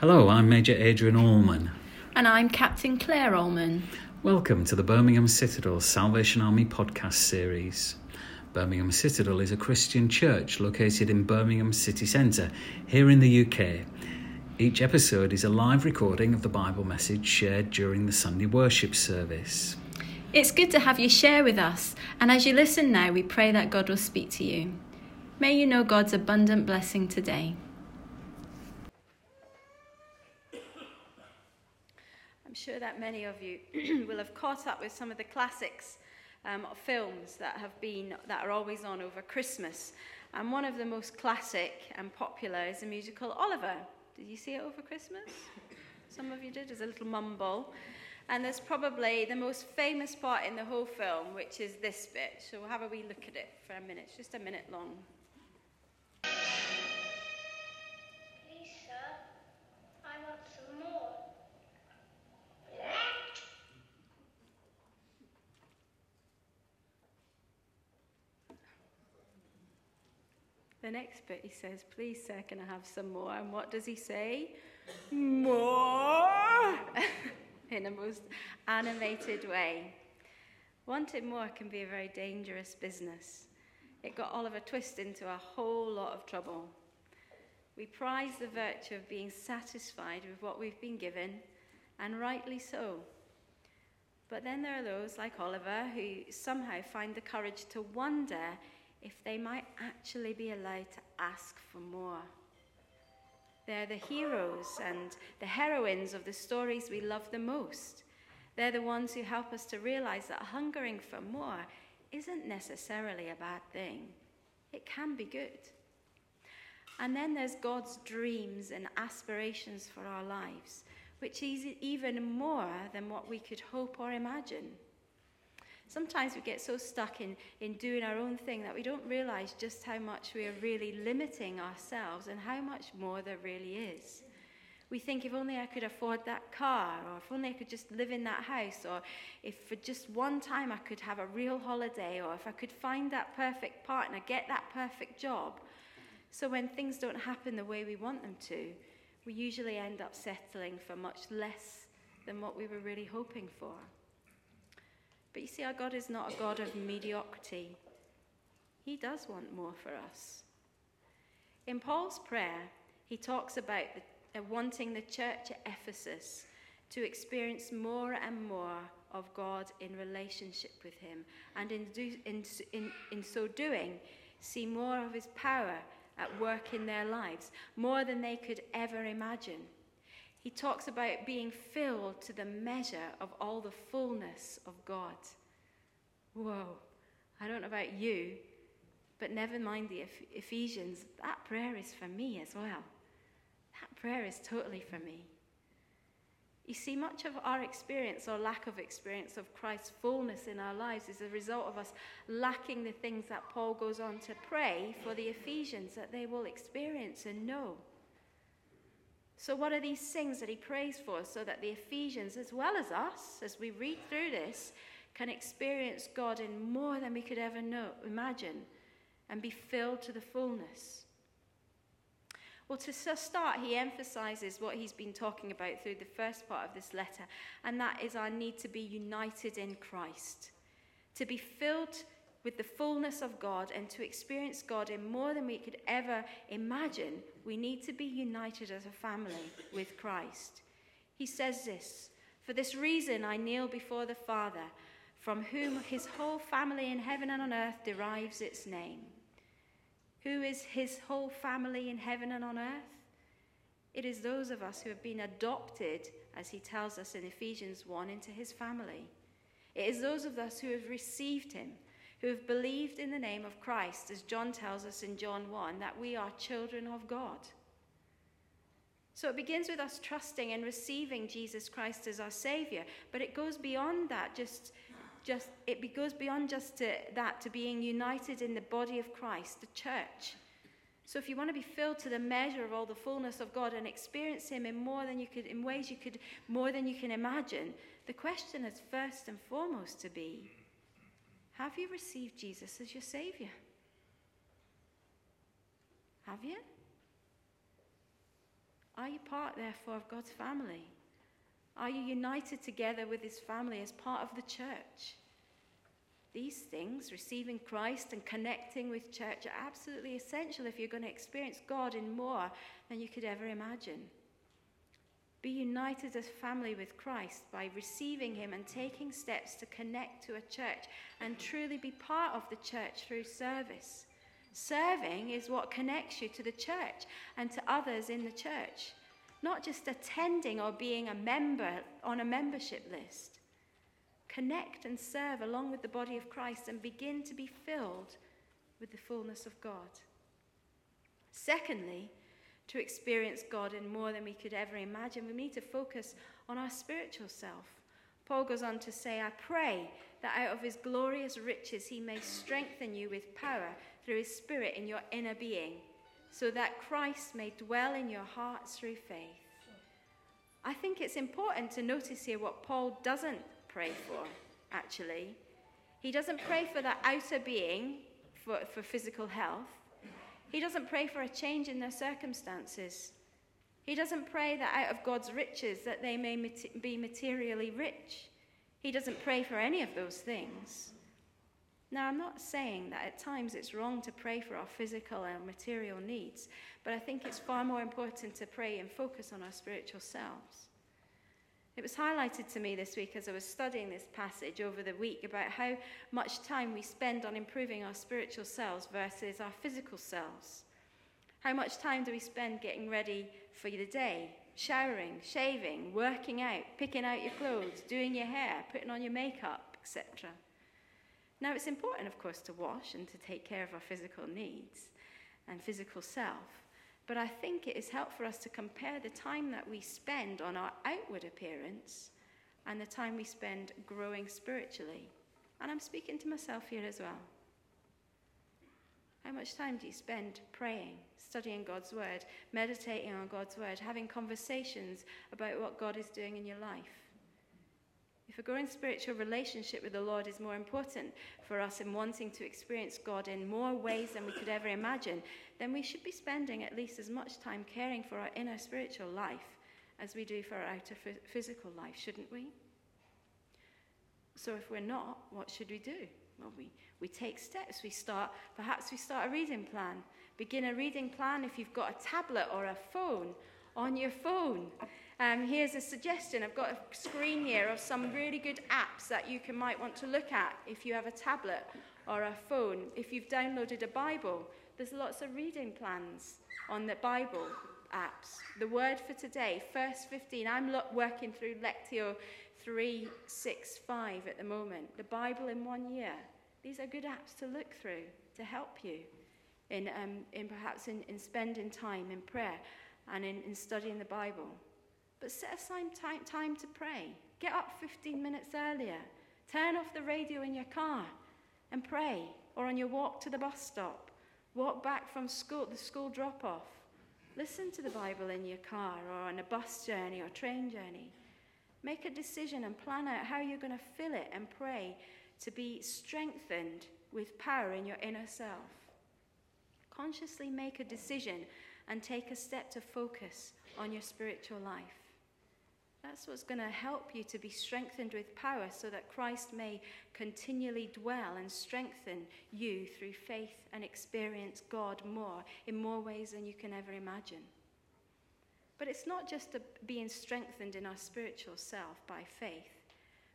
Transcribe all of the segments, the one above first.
Hello, I'm Major Adrian Allman. And I'm Captain Claire Allman. Welcome to the Birmingham Citadel Salvation Army podcast series. Birmingham Citadel is a Christian church located in Birmingham city centre, here in the UK. Each episode is a live recording of the Bible message shared during the Sunday worship service. It's good to have you share with us, and as you listen now, we pray that God will speak to you. May you know God's abundant blessing today. sure that many of you will have caught up with some of the classics um, films that have been that are always on over Christmas. And one of the most classic and popular is the musical Oliver. Did you see it over Christmas? Some of you did. There's a little mumble. And there's probably the most famous part in the whole film, which is this bit. So we'll have a wee look at it for a minute. It's just a minute long. The next bit he says, Please, sir, can I have some more? And what does he say? More! in a most animated way. Wanting more can be a very dangerous business. It got Oliver Twist into a whole lot of trouble. We prize the virtue of being satisfied with what we've been given, and rightly so. But then there are those like Oliver who somehow find the courage to wonder if they might actually be allowed to ask for more. They're the heroes and the heroines of the stories we love the most. They're the ones who help us to realize that hungering for more isn't necessarily a bad thing, it can be good. And then there's God's dreams and aspirations for our lives, which is even more than what we could hope or imagine. Sometimes we get so stuck in, in doing our own thing that we don't realize just how much we are really limiting ourselves and how much more there really is. We think if only I could afford that car, or if only I could just live in that house, or if for just one time I could have a real holiday, or if I could find that perfect partner, get that perfect job. So when things don't happen the way we want them to, we usually end up settling for much less than what we were really hoping for. But you see, our God is not a God of mediocrity. He does want more for us. In Paul's prayer, he talks about the, uh, wanting the church at Ephesus to experience more and more of God in relationship with Him, and in, do, in, in, in so doing, see more of His power at work in their lives, more than they could ever imagine. He talks about being filled to the measure of all the fullness of God. Whoa, I don't know about you, but never mind the Ephesians, that prayer is for me as well. That prayer is totally for me. You see, much of our experience or lack of experience of Christ's fullness in our lives is a result of us lacking the things that Paul goes on to pray for the Ephesians that they will experience and know. So, what are these things that he prays for so that the Ephesians, as well as us, as we read through this, can experience God in more than we could ever know, imagine, and be filled to the fullness? Well, to start, he emphasizes what he's been talking about through the first part of this letter, and that is our need to be united in Christ, to be filled with the fullness of God and to experience God in more than we could ever imagine, we need to be united as a family with Christ. He says this For this reason I kneel before the Father, from whom his whole family in heaven and on earth derives its name. Who is his whole family in heaven and on earth? It is those of us who have been adopted, as he tells us in Ephesians 1, into his family. It is those of us who have received him who have believed in the name of Christ, as John tells us in John 1, that we are children of God. So it begins with us trusting and receiving Jesus Christ as our Savior, but it goes beyond that, just, just it goes beyond just to, that to being united in the body of Christ, the church. So if you want to be filled to the measure of all the fullness of God and experience Him in more than you could, in ways you could, more than you can imagine, the question is first and foremost to be, have you received Jesus as your Savior? Have you? Are you part, therefore, of God's family? Are you united together with his family as part of the church? These things, receiving Christ and connecting with church, are absolutely essential if you're going to experience God in more than you could ever imagine. Be united as family with Christ by receiving Him and taking steps to connect to a church and truly be part of the church through service. Serving is what connects you to the church and to others in the church, not just attending or being a member on a membership list. Connect and serve along with the body of Christ and begin to be filled with the fullness of God. Secondly, to experience God in more than we could ever imagine, we need to focus on our spiritual self. Paul goes on to say, I pray that out of his glorious riches he may strengthen you with power through his Spirit in your inner being, so that Christ may dwell in your hearts through faith. I think it's important to notice here what Paul doesn't pray for, actually. He doesn't pray for that outer being for, for physical health. He doesn't pray for a change in their circumstances. He doesn't pray that out of God's riches that they may be materially rich. He doesn't pray for any of those things. Now, I'm not saying that at times it's wrong to pray for our physical and material needs, but I think it's far more important to pray and focus on our spiritual selves. It was highlighted to me this week as I was studying this passage over the week about how much time we spend on improving our spiritual selves versus our physical selves. How much time do we spend getting ready for the day? Showering, shaving, working out, picking out your clothes, doing your hair, putting on your makeup, etc. Now, it's important, of course, to wash and to take care of our physical needs and physical self. But I think it is helpful for us to compare the time that we spend on our outward appearance and the time we spend growing spiritually. And I'm speaking to myself here as well. How much time do you spend praying, studying God's word, meditating on God's word, having conversations about what God is doing in your life? If a growing spiritual relationship with the Lord is more important for us in wanting to experience God in more ways than we could ever imagine, then we should be spending at least as much time caring for our inner spiritual life as we do for our outer physical life, shouldn't we? So if we're not, what should we do? Well, we, we take steps. We start, perhaps we start a reading plan. Begin a reading plan if you've got a tablet or a phone on your phone. Um, here's a suggestion. I've got a screen here of some really good apps that you can, might want to look at if you have a tablet or a phone. If you've downloaded a Bible, there's lots of reading plans on the Bible apps. The word for today, first 15. I'm lo- working through Lectio 365 at the moment. The Bible in one year. These are good apps to look through to help you in, um, in perhaps in, in spending time in prayer and in, in studying the Bible. But set aside time, time to pray. Get up 15 minutes earlier. Turn off the radio in your car and pray, or on your walk to the bus stop. Walk back from school, the school drop off. Listen to the Bible in your car or on a bus journey or train journey. Make a decision and plan out how you're going to fill it and pray to be strengthened with power in your inner self. Consciously make a decision and take a step to focus on your spiritual life. That's what's going to help you to be strengthened with power so that Christ may continually dwell and strengthen you through faith and experience God more in more ways than you can ever imagine. But it's not just being strengthened in our spiritual self by faith.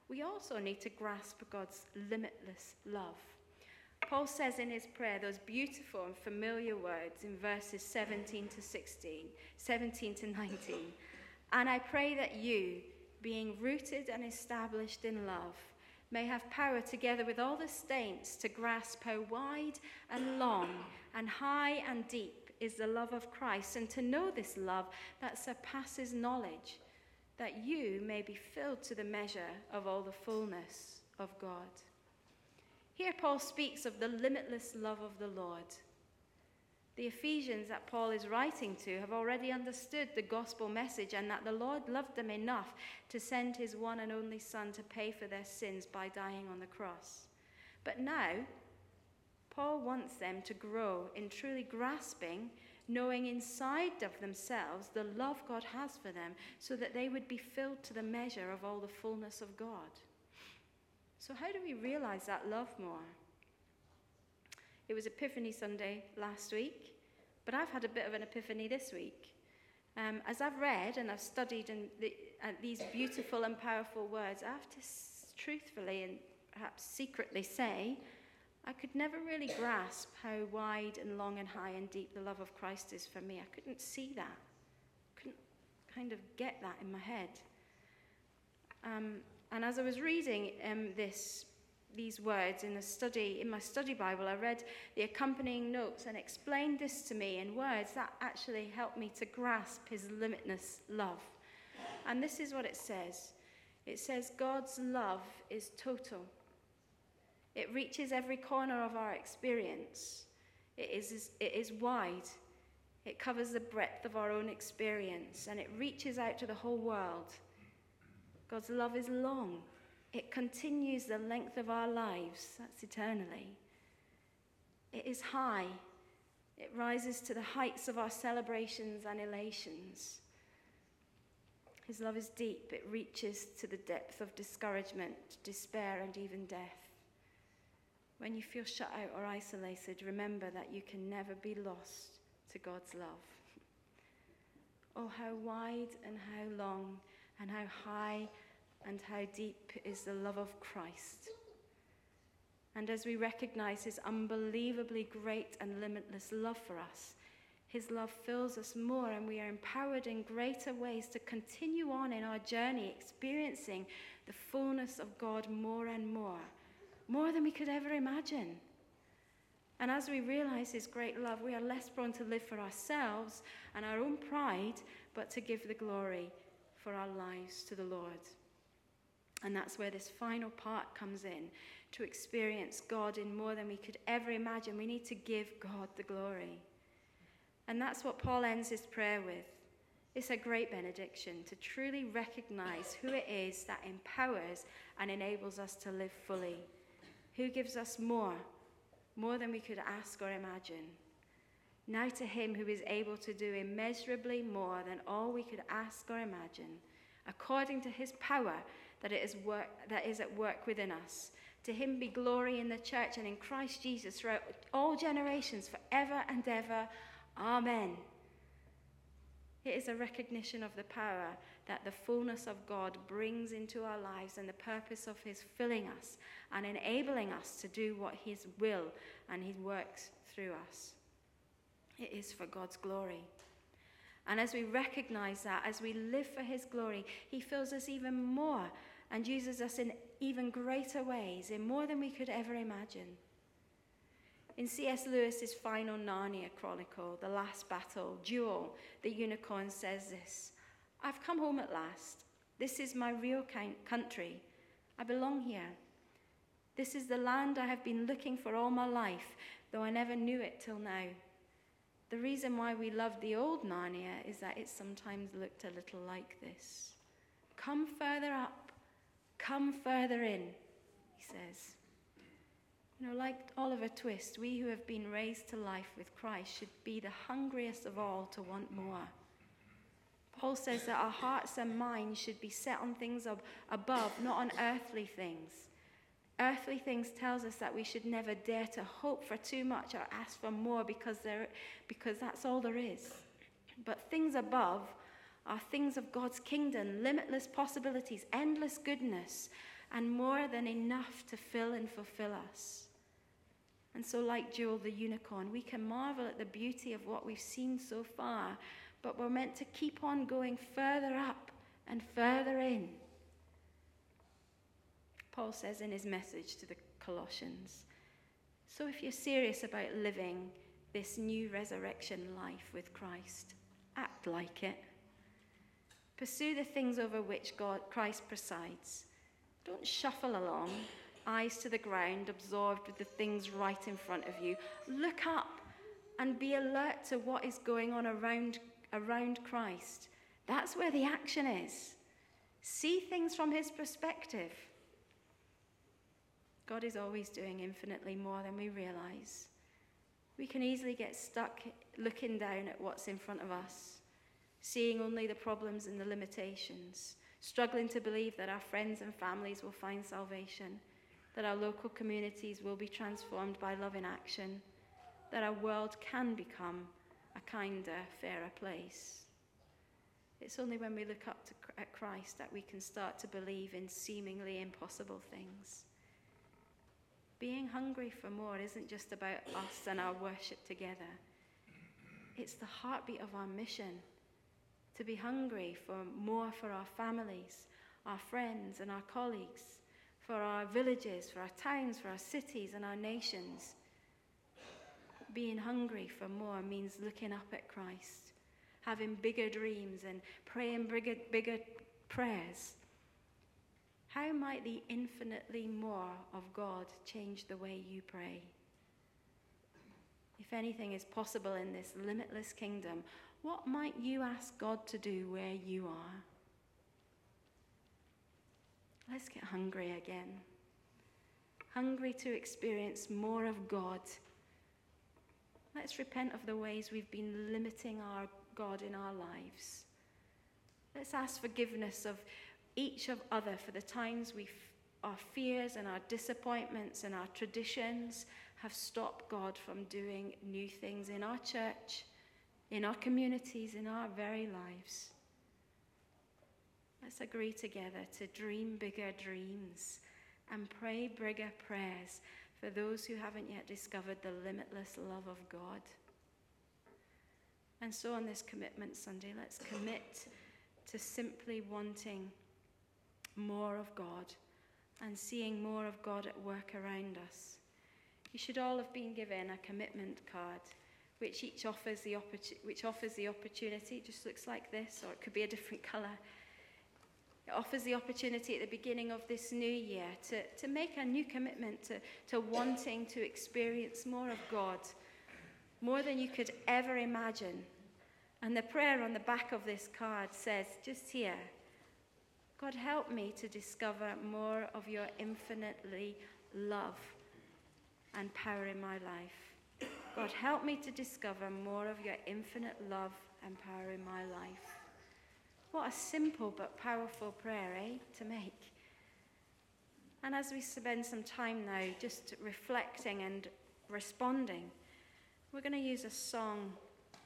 We also need to grasp God's limitless love. Paul says in his prayer those beautiful and familiar words in verses 17 to 16, 17 to 19. And I pray that you, being rooted and established in love, may have power together with all the saints to grasp how wide and long and high and deep is the love of Christ, and to know this love that surpasses knowledge, that you may be filled to the measure of all the fullness of God. Here, Paul speaks of the limitless love of the Lord. The Ephesians that Paul is writing to have already understood the gospel message and that the Lord loved them enough to send his one and only Son to pay for their sins by dying on the cross. But now, Paul wants them to grow in truly grasping knowing inside of themselves the love God has for them, so that they would be filled to the measure of all the fullness of God. So, how do we realize that love more? It was Epiphany Sunday last week, but I've had a bit of an epiphany this week. Um, as I've read and I've studied the, uh, these beautiful and powerful words, I have to s- truthfully and perhaps secretly say, I could never really grasp how wide and long and high and deep the love of Christ is for me. I couldn't see that. Couldn't kind of get that in my head. Um, and as I was reading um, this, these words in the study in my study Bible, I read the accompanying notes and explained this to me in words that actually helped me to grasp His limitless love. And this is what it says. It says God's love is total. It reaches every corner of our experience. It is, it is wide. It covers the breadth of our own experience and it reaches out to the whole world. God's love is long. It continues the length of our lives, that's eternally. It is high. It rises to the heights of our celebrations and elations. His love is deep. It reaches to the depth of discouragement, despair, and even death. When you feel shut out or isolated, remember that you can never be lost to God's love. Oh, how wide and how long and how high and how deep is the love of Christ. And as we recognize his unbelievably great and limitless love for us, his love fills us more, and we are empowered in greater ways to continue on in our journey, experiencing the fullness of God more and more more than we could ever imagine. And as we realize His great love, we are less prone to live for ourselves and our own pride, but to give the glory for our lives to the Lord. And that's where this final part comes in to experience God in more than we could ever imagine. We need to give God the glory. And that's what Paul ends his prayer with. It's a great benediction to truly recognize who it is that empowers and enables us to live fully who gives us more, more than we could ask or imagine. Now to him who is able to do immeasurably more than all we could ask or imagine, according to his power that, it is, work, that is at work within us. To him be glory in the church and in Christ Jesus throughout all generations, forever and ever. Amen. It is a recognition of the power that the fullness of God brings into our lives and the purpose of His filling us and enabling us to do what His will and His works through us. It is for God's glory. And as we recognize that, as we live for His glory, He fills us even more and uses us in even greater ways, in more than we could ever imagine. In C.S. Lewis's final Narnia chronicle, The Last Battle, Jewel, the unicorn says this I've come home at last. This is my real country. I belong here. This is the land I have been looking for all my life, though I never knew it till now. The reason why we love the old Narnia is that it sometimes looked a little like this. Come further up, come further in, he says. You know, like Oliver Twist, we who have been raised to life with Christ should be the hungriest of all to want more. Paul says that our hearts and minds should be set on things ab- above, not on earthly things. Earthly things tells us that we should never dare to hope for too much or ask for more because, there, because that's all there is. But things above are things of God's kingdom, limitless possibilities, endless goodness, and more than enough to fill and fulfill us. And so, like Jewel the unicorn, we can marvel at the beauty of what we've seen so far but we're meant to keep on going further up and further in. Paul says in his message to the Colossians So if you're serious about living this new resurrection life with Christ, act like it. Pursue the things over which God, Christ presides. Don't shuffle along, eyes to the ground, absorbed with the things right in front of you. Look up and be alert to what is going on around around Christ. That's where the action is. See things from his perspective. God is always doing infinitely more than we realize. We can easily get stuck looking down at what's in front of us, seeing only the problems and the limitations, struggling to believe that our friends and families will find salvation, that our local communities will be transformed by love in action, that our world can become a kinder, fairer place. It's only when we look up to, at Christ that we can start to believe in seemingly impossible things. Being hungry for more isn't just about us and our worship together. It's the heartbeat of our mission to be hungry for more for our families, our friends, and our colleagues, for our villages, for our towns, for our cities, and our nations. Being hungry for more means looking up at Christ, having bigger dreams, and praying bigger, bigger prayers how might the infinitely more of God change the way you pray? If anything is possible in this limitless kingdom, what might you ask God to do where you are? Let's get hungry again. Hungry to experience more of God. Let's repent of the ways we've been limiting our God in our lives. Let's ask forgiveness of each of other for the times we our fears and our disappointments and our traditions have stopped God from doing new things in our church, in our communities, in our very lives. Let's agree together to dream bigger dreams and pray bigger prayers for those who haven't yet discovered the limitless love of God. And so on this Commitment Sunday, let's commit to simply wanting more of God and seeing more of God at work around us. You should all have been given a commitment card, which each offers the, opportu- which offers the opportunity. It just looks like this, or it could be a different colour. It offers the opportunity at the beginning of this new year to, to make a new commitment to, to wanting to experience more of God, more than you could ever imagine. And the prayer on the back of this card says, just here, God, help me to discover more of your infinitely love and power in my life. God, help me to discover more of your infinite love and power in my life. What a simple but powerful prayer, eh, to make. And as we spend some time now just reflecting and responding, we're going to use a song,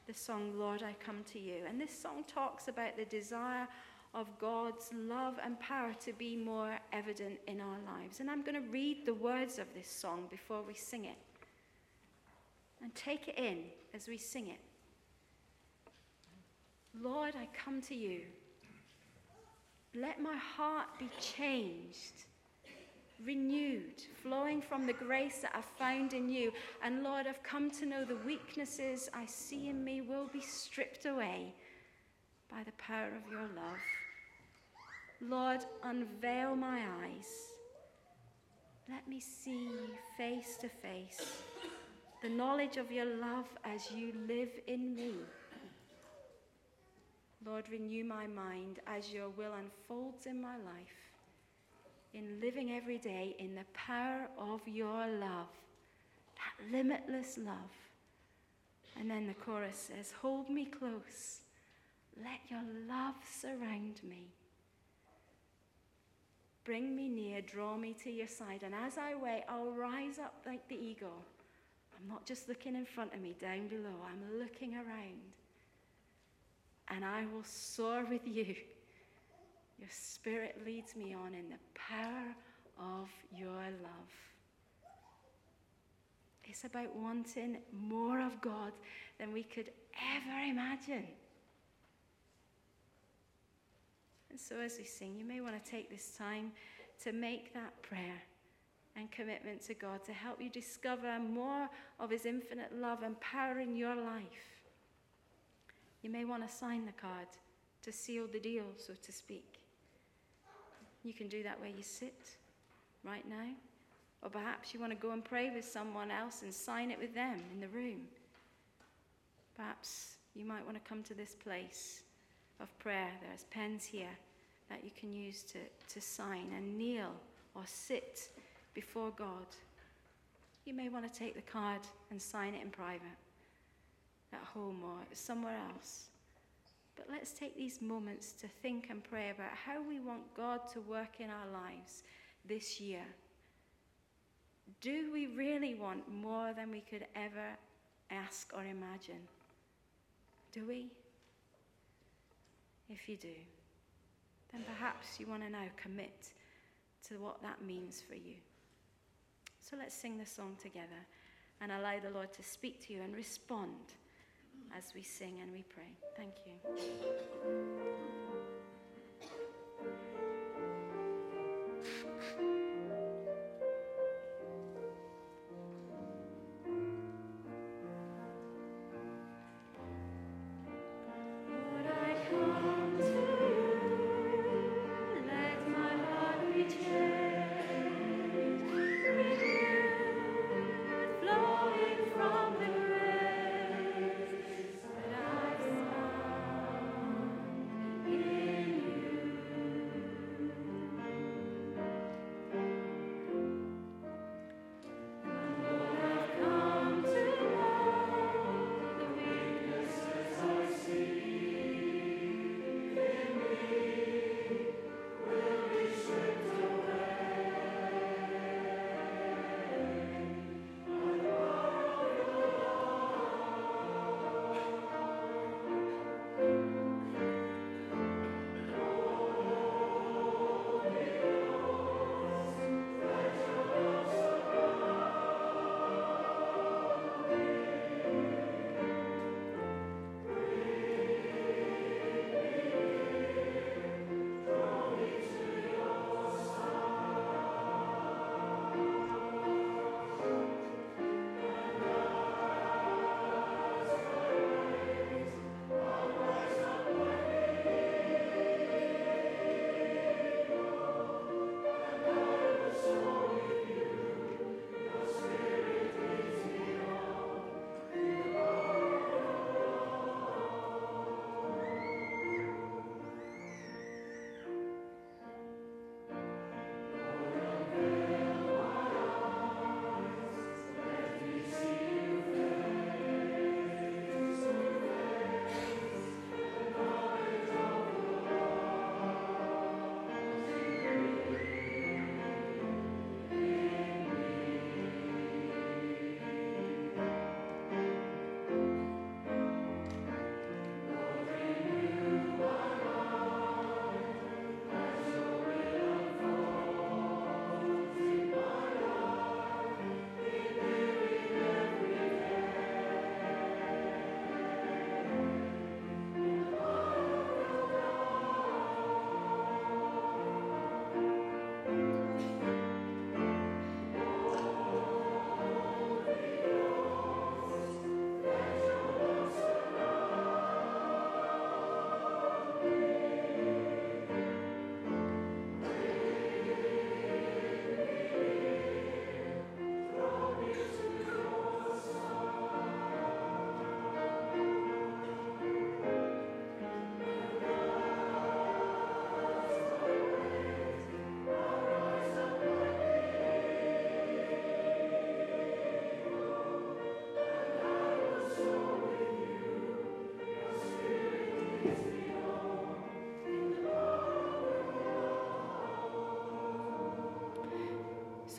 the song, Lord, I Come to You. And this song talks about the desire of God's love and power to be more evident in our lives. And I'm going to read the words of this song before we sing it. And take it in as we sing it. Lord, I come to you. Let my heart be changed, renewed, flowing from the grace that I've found in you. And Lord, I've come to know the weaknesses I see in me will be stripped away by the power of your love. Lord, unveil my eyes. Let me see you face to face the knowledge of your love as you live in me. Lord, renew my mind as your will unfolds in my life, in living every day in the power of your love, that limitless love. And then the chorus says, Hold me close, let your love surround me. Bring me near, draw me to your side. And as I wait, I'll rise up like the eagle. I'm not just looking in front of me, down below, I'm looking around. And I will soar with you. Your spirit leads me on in the power of your love. It's about wanting more of God than we could ever imagine. And so, as we sing, you may want to take this time to make that prayer and commitment to God to help you discover more of His infinite love and power in your life. You may want to sign the card to seal the deal, so to speak. You can do that where you sit right now. Or perhaps you want to go and pray with someone else and sign it with them in the room. Perhaps you might want to come to this place of prayer. There's pens here that you can use to, to sign and kneel or sit before God. You may want to take the card and sign it in private at home or somewhere else. But let's take these moments to think and pray about how we want God to work in our lives this year. Do we really want more than we could ever ask or imagine? Do we? If you do, then perhaps you want to now commit to what that means for you. So let's sing the song together and allow the Lord to speak to you and respond as we sing and we pray. Thank you.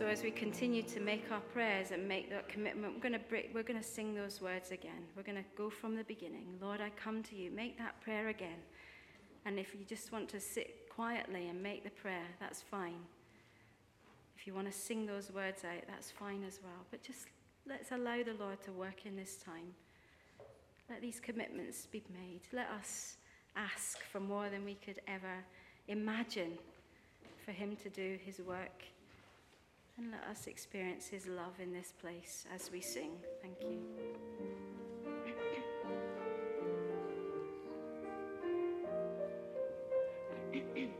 So as we continue to make our prayers and make that commitment, we're going to break, we're going to sing those words again. We're going to go from the beginning. Lord, I come to you. Make that prayer again. And if you just want to sit quietly and make the prayer, that's fine. If you want to sing those words out, that's fine as well. But just let's allow the Lord to work in this time. Let these commitments be made. Let us ask for more than we could ever imagine for Him to do His work and let us experience his love in this place as we sing. Thank you.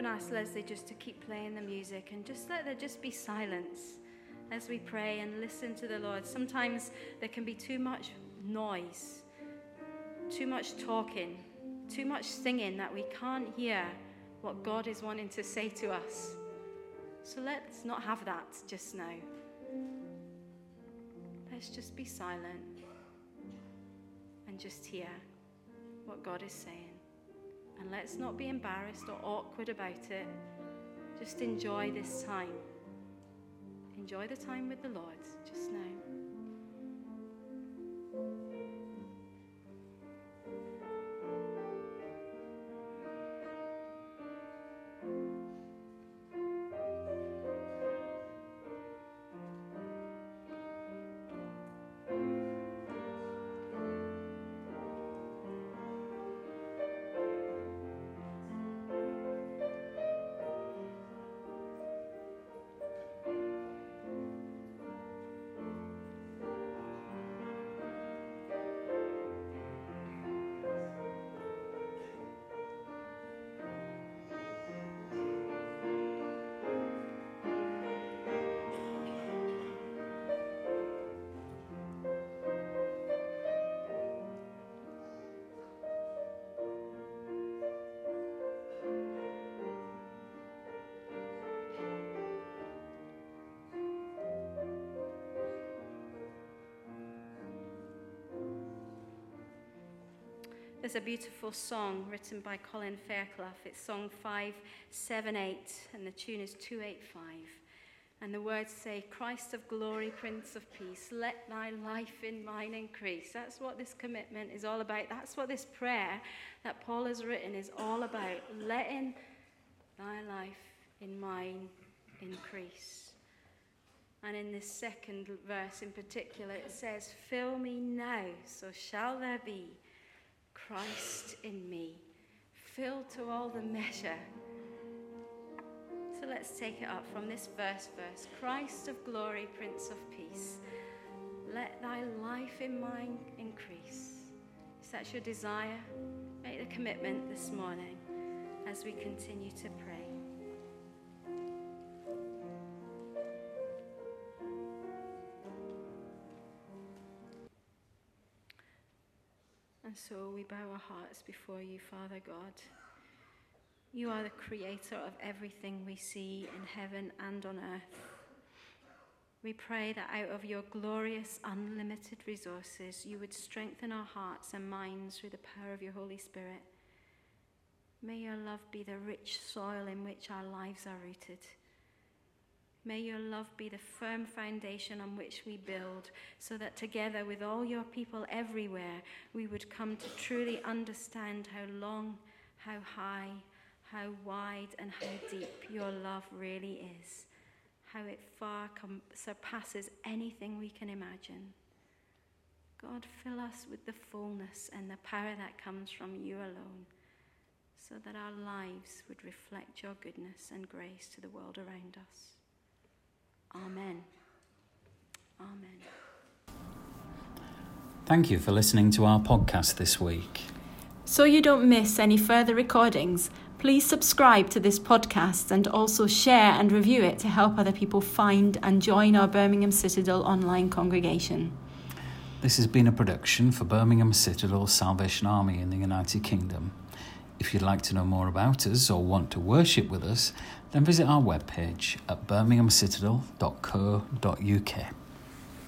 going to ask Leslie just to keep playing the music and just let there just be silence as we pray and listen to the Lord. Sometimes there can be too much noise, too much talking, too much singing that we can't hear what God is wanting to say to us. So let's not have that just now. Let's just be silent and just hear what God is saying. And let's not be embarrassed or awkward about it. Just enjoy this time. Enjoy the time with the Lord just now. There's a beautiful song written by Colin Fairclough. It's song 578, and the tune is 285. And the words say, Christ of glory, Prince of peace, let thy life in mine increase. That's what this commitment is all about. That's what this prayer that Paul has written is all about. Letting thy life in mine increase. And in this second verse in particular, it says, Fill me now, so shall there be Christ in me, filled to all the measure. So let's take it up from this first verse. Christ of glory, Prince of peace, let thy life in mine increase. Is that your desire? Make the commitment this morning as we continue to pray. So we bow our hearts before you, Father God. You are the creator of everything we see in heaven and on earth. We pray that out of your glorious, unlimited resources, you would strengthen our hearts and minds through the power of your Holy Spirit. May your love be the rich soil in which our lives are rooted. May your love be the firm foundation on which we build, so that together with all your people everywhere, we would come to truly understand how long, how high, how wide, and how deep your love really is, how it far com- surpasses anything we can imagine. God, fill us with the fullness and the power that comes from you alone, so that our lives would reflect your goodness and grace to the world around us. Amen. Amen. Thank you for listening to our podcast this week. So you don't miss any further recordings, please subscribe to this podcast and also share and review it to help other people find and join our Birmingham Citadel online congregation. This has been a production for Birmingham Citadel Salvation Army in the United Kingdom. If you'd like to know more about us or want to worship with us, then visit our webpage at birminghamcitadel.co.uk.